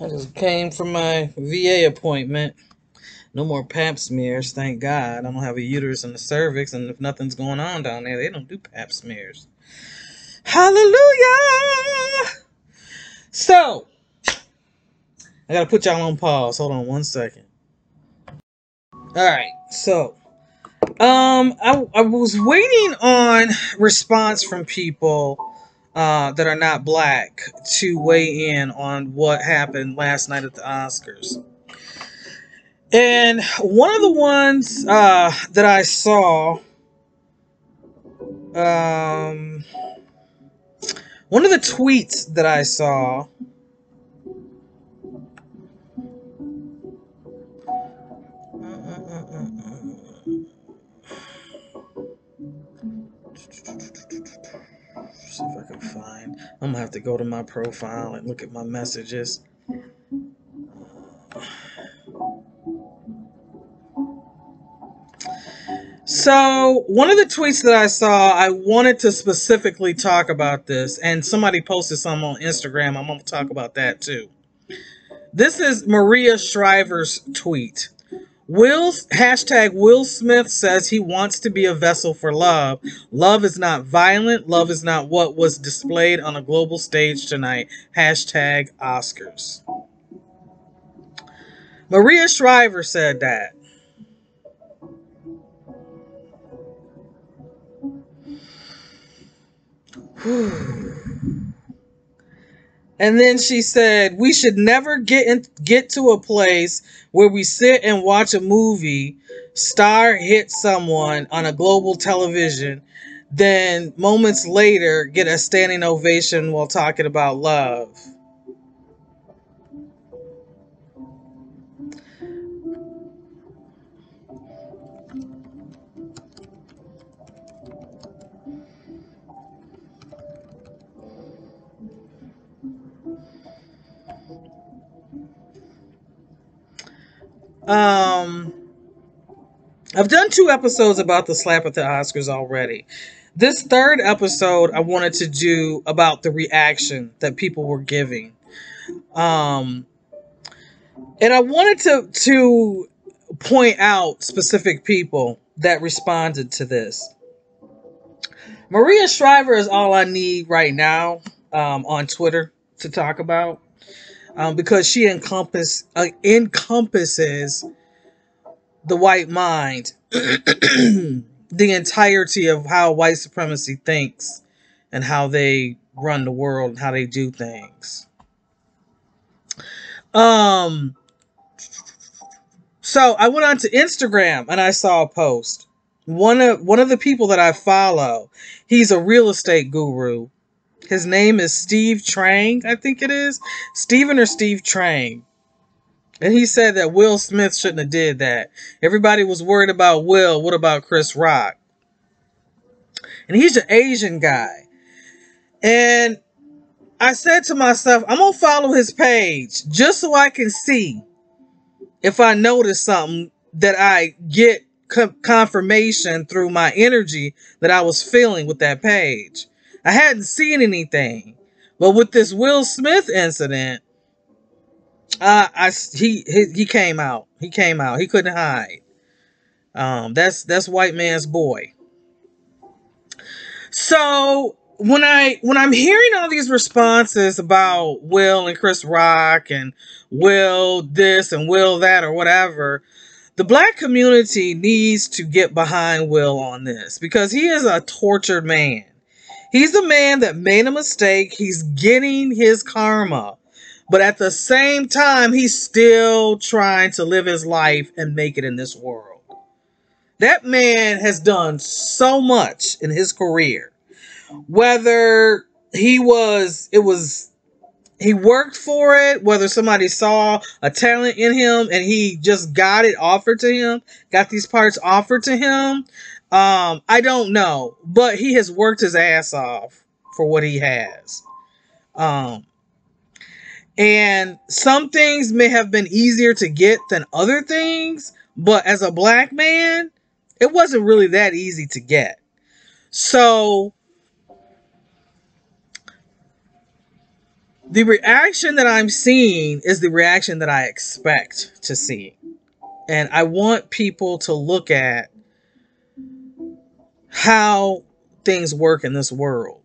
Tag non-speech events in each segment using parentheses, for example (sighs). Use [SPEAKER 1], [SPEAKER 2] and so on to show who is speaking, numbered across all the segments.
[SPEAKER 1] I just came from my VA appointment. No more pap smears, thank God. I don't have a uterus in the cervix, and if nothing's going on down there, they don't do pap smears. Hallelujah! So, I gotta put y'all on pause. Hold on one second. Alright, so um I, I was waiting on response from people uh, that are not black to weigh in on what happened last night at the Oscars. And one of the ones uh, that I saw, um, one of the tweets that I saw see if I can find. I'm gonna have to go to my profile and look at my messages. So, one of the tweets that I saw, I wanted to specifically talk about this, and somebody posted some on Instagram. I'm going to talk about that too. This is Maria Shriver's tweet. Will hashtag Will Smith says he wants to be a vessel for love. Love is not violent. Love is not what was displayed on a global stage tonight. Hashtag Oscars. Maria Shriver said that. (sighs) And then she said, "We should never get in, get to a place where we sit and watch a movie, star hit someone on a global television, then moments later get a standing ovation while talking about love." Um, I've done two episodes about the slap at the Oscars already. This third episode, I wanted to do about the reaction that people were giving. Um, and I wanted to to point out specific people that responded to this. Maria Shriver is all I need right now um, on Twitter to talk about um, because she encompass uh, encompasses the white mind, (clears throat) the entirety of how white supremacy thinks and how they run the world and how they do things. Um, so I went on to Instagram and I saw a post. One of one of the people that I follow, he's a real estate guru his name is Steve Trang, I think it is. Stephen or Steve Trang. And he said that Will Smith shouldn't have did that. Everybody was worried about Will. What about Chris Rock? And he's an Asian guy. And I said to myself, I'm going to follow his page just so I can see if I notice something that I get confirmation through my energy that I was feeling with that page. I hadn't seen anything. But with this Will Smith incident, uh, I he, he he came out. He came out. He couldn't hide. Um, that's that's white man's boy. So when I when I'm hearing all these responses about Will and Chris Rock and Will this and Will that or whatever, the black community needs to get behind Will on this because he is a tortured man. He's a man that made a mistake. He's getting his karma. But at the same time, he's still trying to live his life and make it in this world. That man has done so much in his career. Whether he was, it was, he worked for it, whether somebody saw a talent in him and he just got it offered to him, got these parts offered to him, um, I don't know, but he has worked his ass off for what he has. Um, and some things may have been easier to get than other things, but as a black man, it wasn't really that easy to get. So the reaction that I'm seeing is the reaction that I expect to see. And I want people to look at how things work in this world.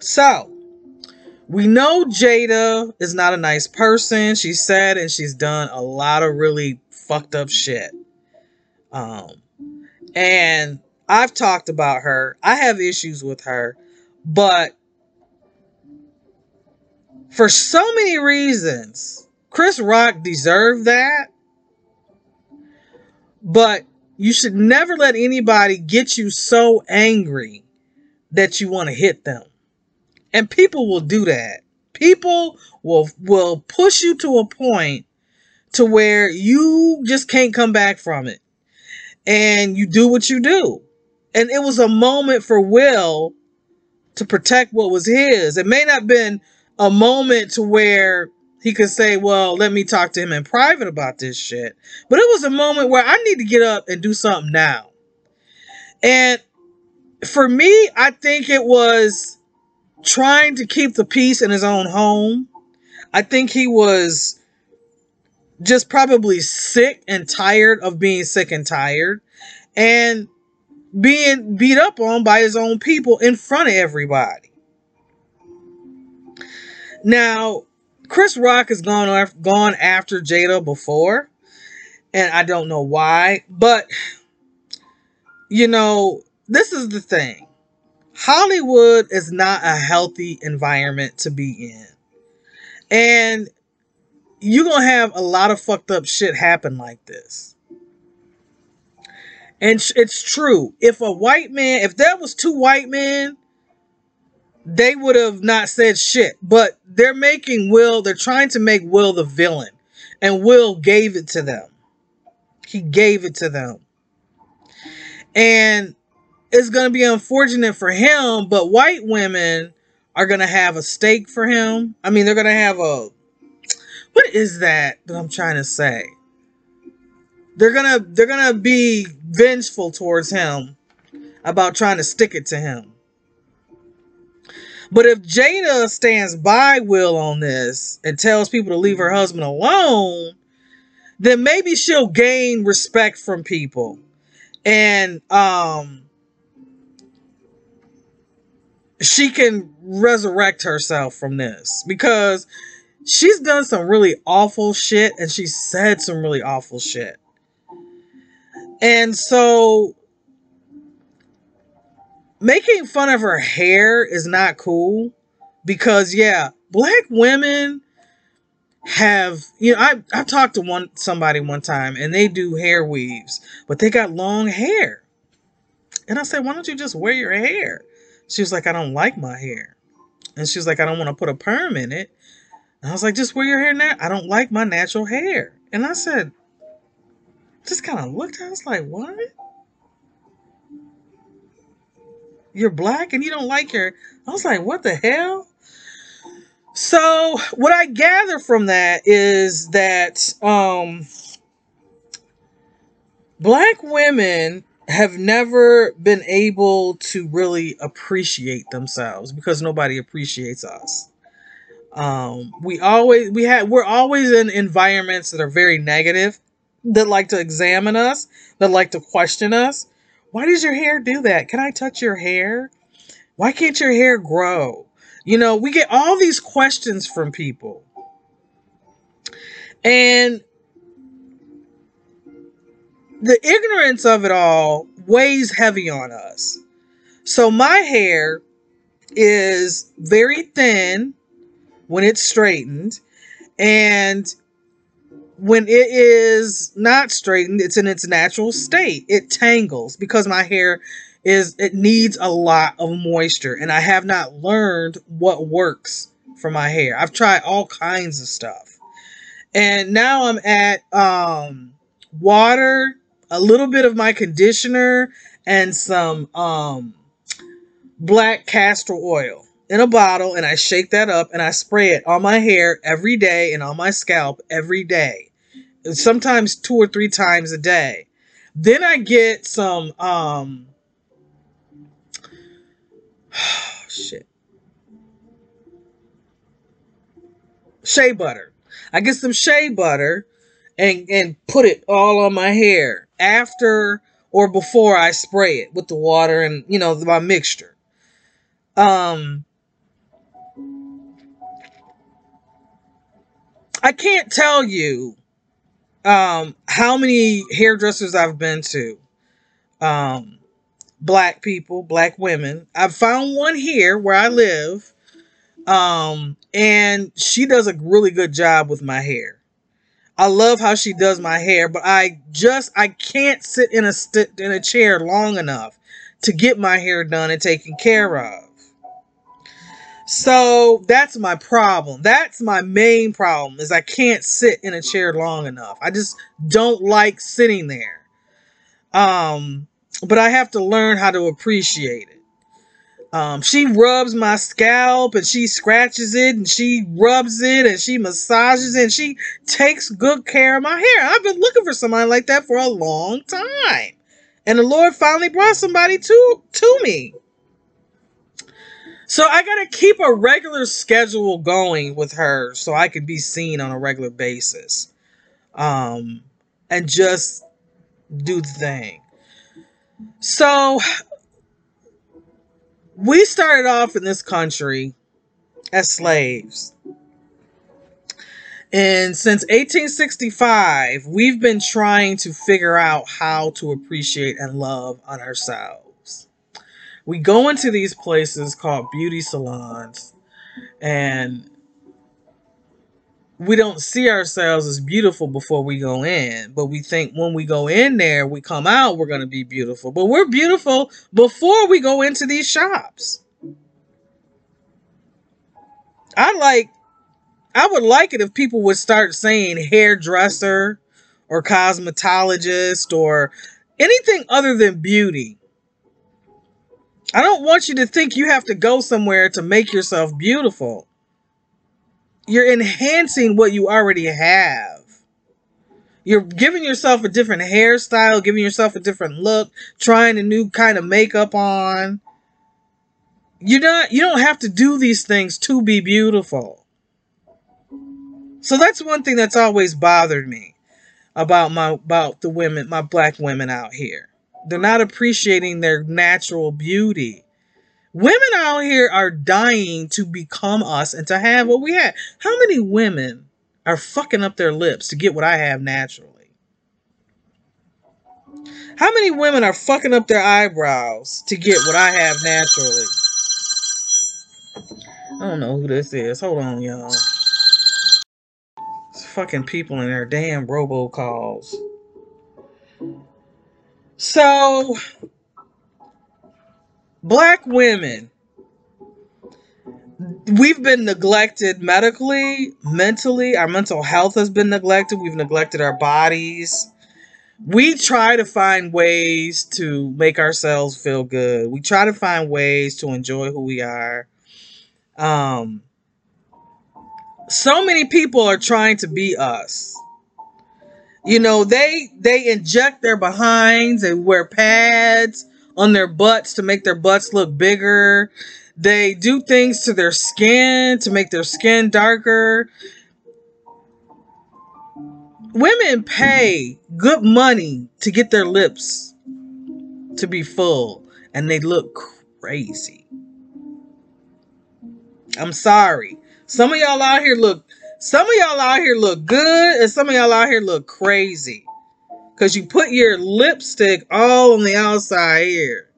[SPEAKER 1] So, we know Jada is not a nice person. She's said and she's done a lot of really fucked up shit. Um, and I've talked about her. I have issues with her, but for so many reasons, Chris Rock deserved that. But you should never let anybody get you so angry that you want to hit them. And people will do that. People will will push you to a point to where you just can't come back from it. And you do what you do. And it was a moment for Will to protect what was his. It may not have been a moment to where he could say, well, let me talk to him in private about this shit. But it was a moment where I need to get up and do something now. And for me, I think it was trying to keep the peace in his own home. I think he was just probably sick and tired of being sick and tired and being beat up on by his own people in front of everybody. Now, Chris Rock has gone gone after Jada before, and I don't know why, but you know, this is the thing. Hollywood is not a healthy environment to be in. And you're going to have a lot of fucked up shit happen like this. And it's true. If a white man, if that was two white men, they would have not said shit. But they're making Will, they're trying to make Will the villain. And Will gave it to them. He gave it to them. And it's going to be unfortunate for him, but white women are going to have a stake for him. I mean, they're going to have a what is that that I'm trying to say? They're to they're to be vengeful towards him about trying to stick it to him. But if Jada stands by Will on this and tells people to leave her husband alone, then maybe she'll gain respect from people. And um she can resurrect herself from this because she's done some really awful shit and she said some really awful shit. And so making fun of her hair is not cool because yeah, black women have you know I I talked to one somebody one time and they do hair weaves, but they got long hair. And I said, "Why don't you just wear your hair?" She was like, I don't like my hair. And she was like, I don't want to put a perm in it. And I was like, just wear your hair now. I don't like my natural hair. And I said, just kind of looked. I was like, what? You're black and you don't like your. I was like, what the hell? So what I gather from that is that um, black women have never been able to really appreciate themselves because nobody appreciates us. Um, we always we had we're always in environments that are very negative, that like to examine us, that like to question us. Why does your hair do that? Can I touch your hair? Why can't your hair grow? You know, we get all these questions from people. And the ignorance of it all weighs heavy on us. So my hair is very thin when it's straightened and when it is not straightened it's in its natural state. It tangles because my hair is it needs a lot of moisture and i have not learned what works for my hair. I've tried all kinds of stuff. And now i'm at um water a little bit of my conditioner and some um, black castor oil in a bottle and I shake that up and I spray it on my hair every day and on my scalp every day. Sometimes two or three times a day. Then I get some um (sighs) shit. shea butter. I get some shea butter and and put it all on my hair after or before I spray it with the water and you know my mixture. Um I can't tell you um how many hairdressers I've been to. Um black people, black women. I've found one here where I live. Um and she does a really good job with my hair. I love how she does my hair, but I just I can't sit in a st- in a chair long enough to get my hair done and taken care of. So that's my problem. That's my main problem is I can't sit in a chair long enough. I just don't like sitting there. Um, but I have to learn how to appreciate it. Um, she rubs my scalp and she scratches it and she rubs it and she massages it and she takes good care of my hair. I've been looking for somebody like that for a long time. And the Lord finally brought somebody to to me. So I gotta keep a regular schedule going with her so I can be seen on a regular basis. Um and just do the thing. So we started off in this country as slaves. And since 1865, we've been trying to figure out how to appreciate and love on ourselves. We go into these places called beauty salons and we don't see ourselves as beautiful before we go in, but we think when we go in there, we come out, we're going to be beautiful. But we're beautiful before we go into these shops. I like, I would like it if people would start saying hairdresser or cosmetologist or anything other than beauty. I don't want you to think you have to go somewhere to make yourself beautiful you're enhancing what you already have. You're giving yourself a different hairstyle, giving yourself a different look, trying a new kind of makeup on. You're not you don't have to do these things to be beautiful. So that's one thing that's always bothered me about my about the women, my black women out here. They're not appreciating their natural beauty. Women out here are dying to become us and to have what we have. How many women are fucking up their lips to get what I have naturally? How many women are fucking up their eyebrows to get what I have naturally? I don't know who this is. Hold on, y'all. It's fucking people in their damn robocalls. So, black women we've been neglected medically, mentally. Our mental health has been neglected. We've neglected our bodies. We try to find ways to make ourselves feel good. We try to find ways to enjoy who we are. Um, so many people are trying to be us. You know, they they inject their behinds and wear pads on their butts to make their butts look bigger. They do things to their skin to make their skin darker. Women pay good money to get their lips to be full and they look crazy. I'm sorry. Some of y'all out here look some of y'all out here look good and some of y'all out here look crazy. Because you put your lipstick all on the outside here.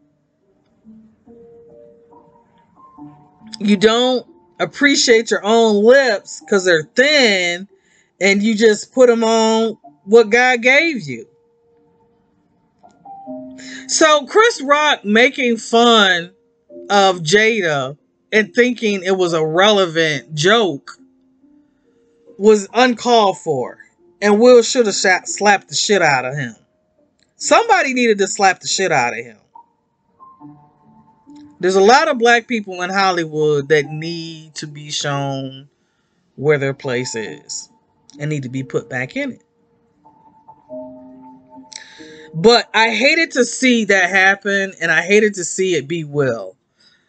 [SPEAKER 1] You don't appreciate your own lips because they're thin and you just put them on what God gave you. So Chris Rock making fun of Jada and thinking it was a relevant joke was uncalled for. And Will should have slapped the shit out of him. Somebody needed to slap the shit out of him. There's a lot of black people in Hollywood that need to be shown where their place is and need to be put back in it. But I hated to see that happen and I hated to see it be Will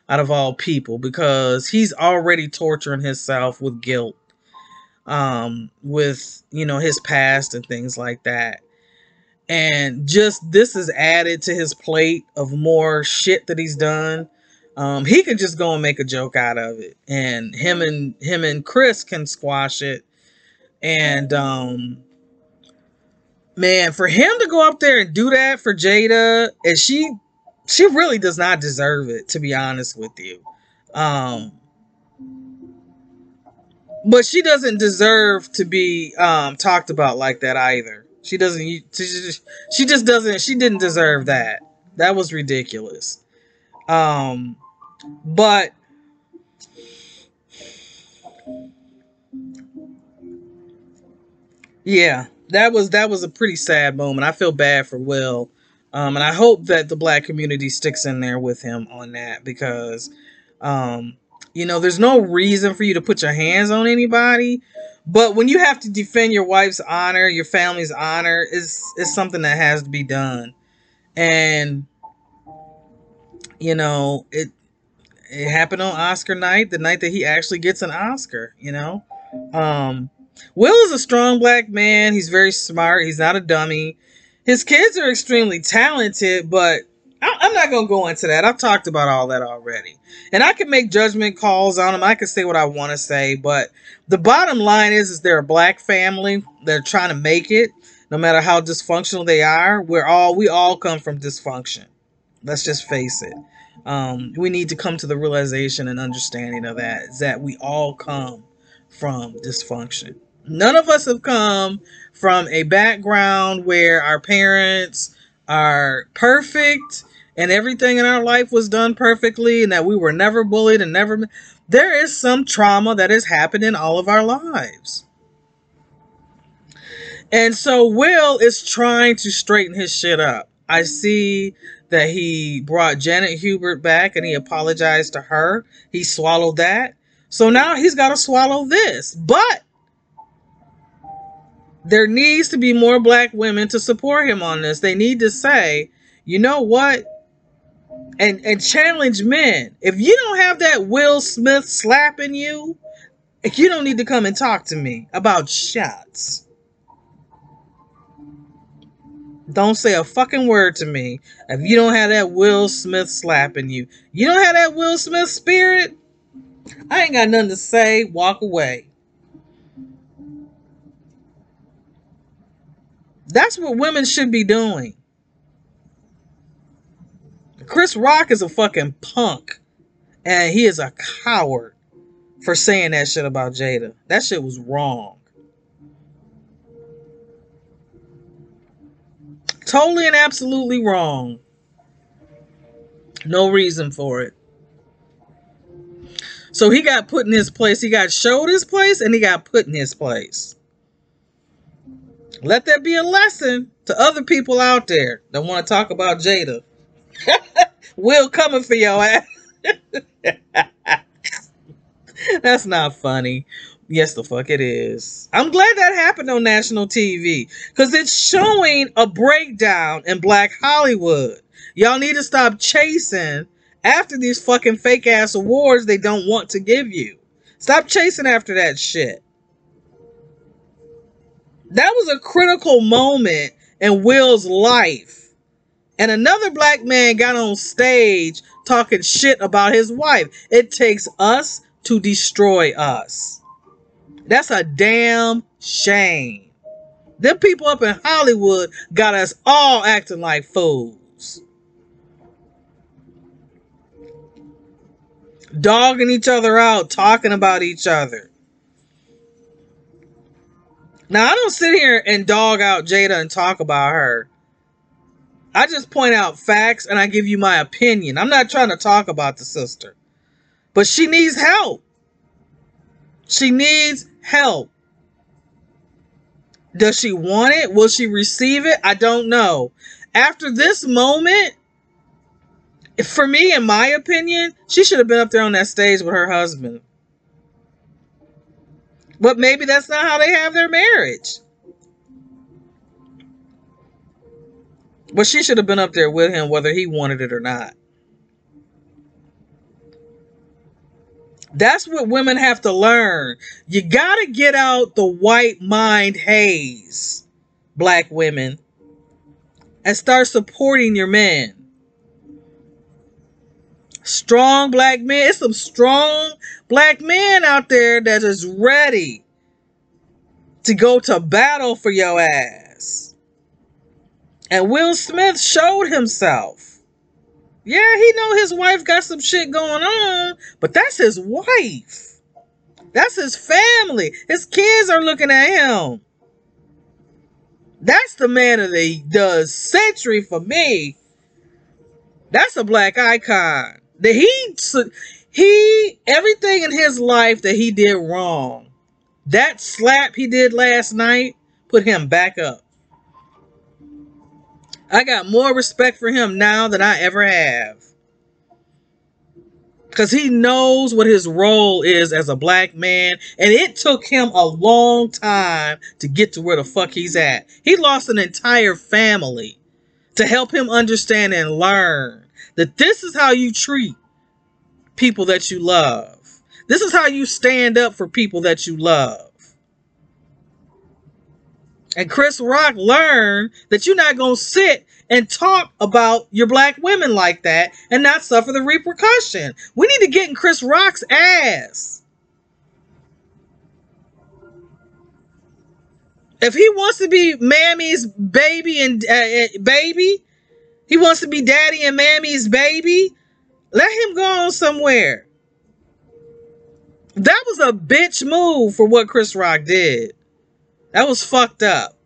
[SPEAKER 1] out of all people because he's already torturing himself with guilt um, with you know his past and things like that. And just this is added to his plate of more shit that he's done. Um, he could just go and make a joke out of it, and him and him and Chris can squash it. And um, man, for him to go up there and do that for Jada, and she she really does not deserve it, to be honest with you. Um, but she doesn't deserve to be um, talked about like that either. She doesn't. She just, she just doesn't. She didn't deserve that. That was ridiculous. Um, but yeah, that was that was a pretty sad moment. I feel bad for Will, um, and I hope that the black community sticks in there with him on that because, um, you know, there's no reason for you to put your hands on anybody, but when you have to defend your wife's honor, your family's honor, is is something that has to be done, and you know it. It happened on Oscar night, the night that he actually gets an Oscar. You know, um, Will is a strong black man. He's very smart. He's not a dummy. His kids are extremely talented, but not going to go into that. I've talked about all that already. And I can make judgment calls on them. I can say what I want to say, but the bottom line is, is they're a black family. They're trying to make it, no matter how dysfunctional they are. We're all, we all come from dysfunction. Let's just face it. Um, we need to come to the realization and understanding of that, is that we all come from dysfunction. None of us have come from a background where our parents are perfect and everything in our life was done perfectly and that we were never bullied and never there is some trauma that has happened in all of our lives. And so Will is trying to straighten his shit up. I see that he brought Janet Hubert back and he apologized to her. He swallowed that. So now he's got to swallow this. But there needs to be more black women to support him on this. They need to say, you know what? And and challenge men. If you don't have that Will Smith slapping you, you don't need to come and talk to me about shots. Don't say a fucking word to me if you don't have that Will Smith slapping you. You don't have that Will Smith spirit? I ain't got nothing to say. Walk away. That's what women should be doing. Chris Rock is a fucking punk. And he is a coward for saying that shit about Jada. That shit was wrong. Totally and absolutely wrong. No reason for it. So he got put in his place. He got showed his place and he got put in his place. Let that be a lesson to other people out there that want to talk about Jada. (laughs) Will coming for your ass. (laughs) That's not funny. Yes, the fuck it is. I'm glad that happened on national TV because it's showing a breakdown in Black Hollywood. Y'all need to stop chasing after these fucking fake ass awards they don't want to give you. Stop chasing after that shit. That was a critical moment in Will's life. And another black man got on stage talking shit about his wife. It takes us to destroy us. That's a damn shame. Them people up in Hollywood got us all acting like fools. Dogging each other out, talking about each other. Now, I don't sit here and dog out Jada and talk about her. I just point out facts and I give you my opinion. I'm not trying to talk about the sister. But she needs help. She needs help. Does she want it? Will she receive it? I don't know. After this moment, for me, in my opinion, she should have been up there on that stage with her husband. But maybe that's not how they have their marriage. But she should have been up there with him whether he wanted it or not. That's what women have to learn. You gotta get out the white mind haze, black women, and start supporting your men. Strong black men. It's some strong black men out there that is ready to go to battle for your ass. And Will Smith showed himself. Yeah, he know his wife got some shit going on, but that's his wife. That's his family. His kids are looking at him. That's the man of the, the century for me. That's a black icon. That he he everything in his life that he did wrong. That slap he did last night put him back up. I got more respect for him now than I ever have. Because he knows what his role is as a black man. And it took him a long time to get to where the fuck he's at. He lost an entire family to help him understand and learn that this is how you treat people that you love. This is how you stand up for people that you love. And Chris Rock learned that you're not going to sit and talk about your black women like that and not suffer the repercussion. We need to get in Chris Rock's ass. If he wants to be Mammy's baby and uh, uh, baby, he wants to be daddy and Mammy's baby, let him go on somewhere. That was a bitch move for what Chris Rock did. That was fucked up.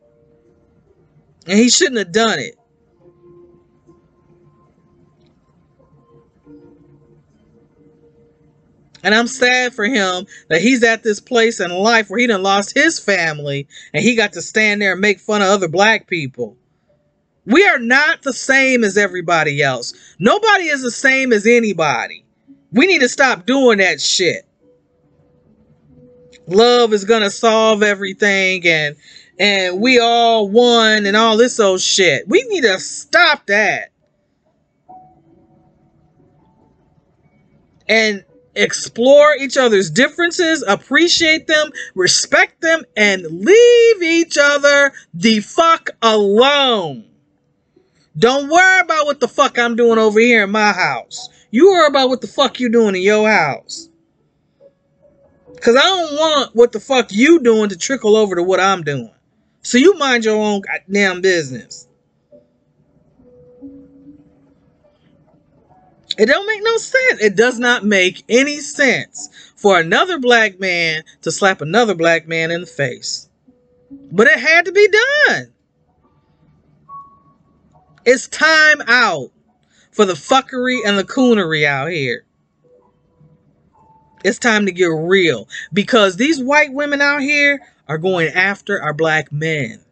[SPEAKER 1] And he shouldn't have done it. And I'm sad for him that he's at this place in life where he done lost his family and he got to stand there and make fun of other black people. We are not the same as everybody else. Nobody is the same as anybody. We need to stop doing that shit. Love is gonna solve everything and and we all won and all this old shit. We need to stop that. And explore each other's differences, appreciate them, respect them, and leave each other the fuck alone. Don't worry about what the fuck I'm doing over here in my house. You worry about what the fuck you're doing in your house. Cause I don't want what the fuck you doing to trickle over to what I'm doing. So you mind your own goddamn business. It don't make no sense. It does not make any sense for another black man to slap another black man in the face. But it had to be done. It's time out for the fuckery and the coonery out here. It's time to get real because these white women out here are going after our black men.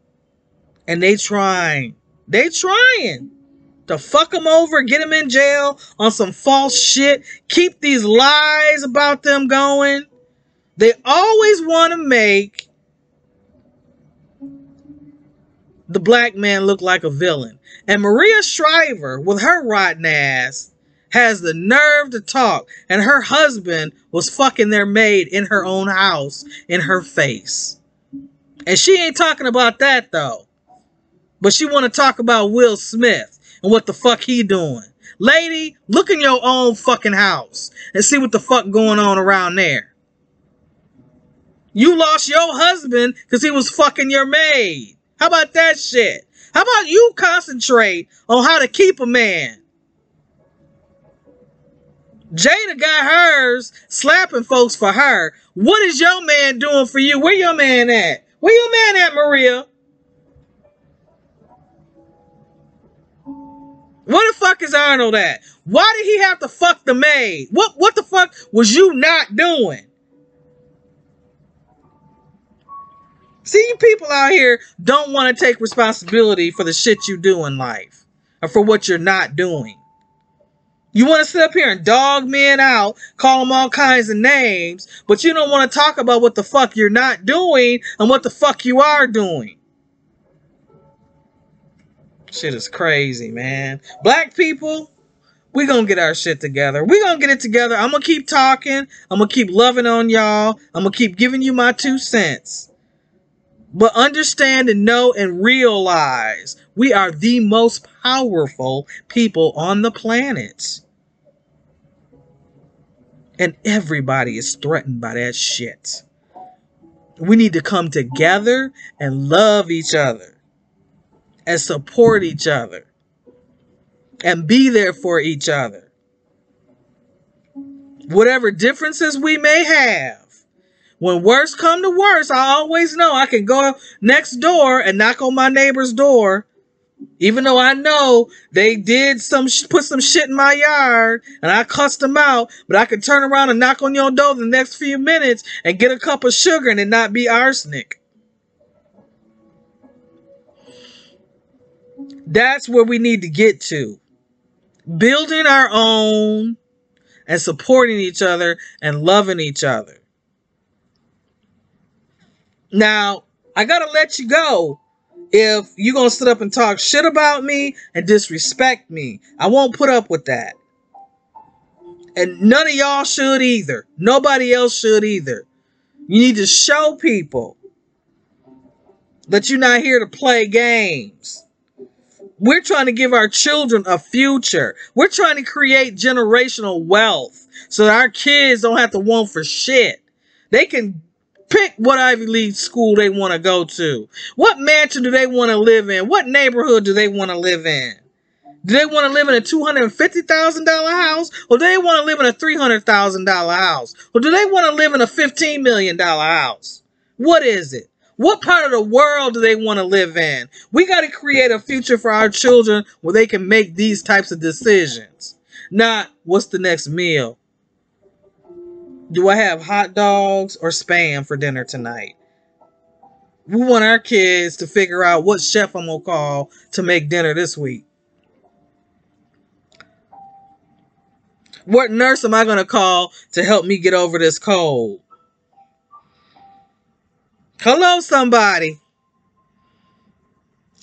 [SPEAKER 1] And they trying. They trying to fuck them over, get them in jail on some false shit, keep these lies about them going. They always want to make the black man look like a villain. And Maria Shriver, with her rotten ass, has the nerve to talk. And her husband was fucking their maid in her own house in her face. And she ain't talking about that though. But she want to talk about Will Smith and what the fuck he doing. Lady, look in your own fucking house and see what the fuck going on around there. You lost your husband because he was fucking your maid. How about that shit? How about you concentrate on how to keep a man? Jada got hers slapping folks for her. What is your man doing for you? Where your man at? Where your man at, Maria? What the fuck is Arnold at? Why did he have to fuck the maid? What what the fuck was you not doing? See, people out here don't want to take responsibility for the shit you do in life or for what you're not doing. You want to sit up here and dog men out, call them all kinds of names, but you don't want to talk about what the fuck you're not doing and what the fuck you are doing. Shit is crazy, man. Black people, we gonna get our shit together. We gonna get it together. I'm gonna keep talking. I'm gonna keep loving on y'all. I'm gonna keep giving you my two cents. But understand and know and realize we are the most powerful people on the planet. And everybody is threatened by that shit. We need to come together and love each other and support each other and be there for each other. Whatever differences we may have, when worst come to worst, I always know I can go next door and knock on my neighbor's door even though I know they did some put some shit in my yard and I cussed them out, but I could turn around and knock on your door the next few minutes and get a cup of sugar and it not be arsenic. That's where we need to get to. Building our own and supporting each other and loving each other. Now, I got to let you go if you're to sit up and talk shit about me and disrespect me. I won't put up with that. And none of y'all should either. Nobody else should either. You need to show people that you're not here to play games. We're trying to give our children a future. We're trying to create generational wealth so that our kids don't have to want for shit. They can pick what Ivy League school they want to go to. What mansion do they want to live in? What neighborhood do they want to live in? Do they want to live in a $250,000 house? Or do they want to live in a $300,000 house? Or do they want to live in a $15 million house? What is it? What part of the world do they want to live in? We got to create a future for our children where they can make these types of decisions. Not what's the next meal? Do I have hot dogs or spam for dinner tonight? We want our kids to figure out what chef I'm going to call to make dinner this week. What nurse am I going to call to help me get over this cold? Hello, somebody.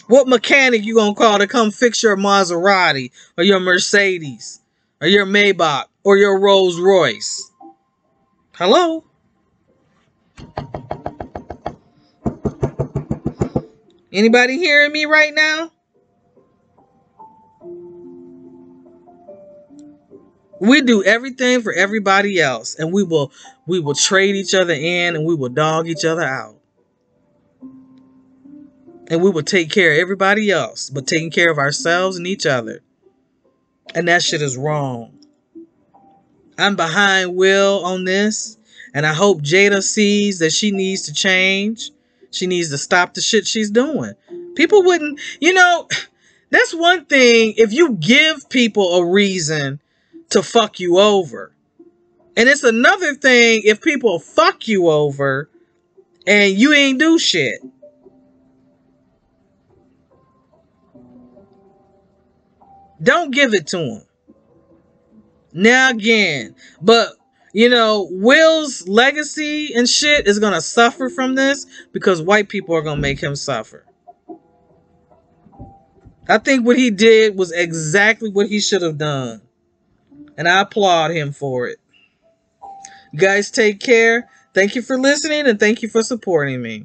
[SPEAKER 1] What mechanic you to call to come fix your Maserati or your Mercedes or your Maybach or your Rolls Royce? Hello? Anybody hearing me right now? We do everything for everybody else and we will we will trade each other in and we will dog each other out. And we will take care of everybody else, but taking care of ourselves and each other. And that shit is wrong. I'm behind Will on this. And I hope Jada sees that she needs to change. She needs to stop the shit she's doing. People wouldn't, you know, (sighs) that's one thing if you give people a reason to fuck you over. And it's another thing if people fuck you over and you ain't do shit. Don't give it to them. Now again, but you know, Will's legacy and shit is gonna suffer from this because white people are gonna make him suffer. I think what he did was exactly what he should have done. And I applaud him for it. You guys take care. Thank you for listening and thank you for supporting me.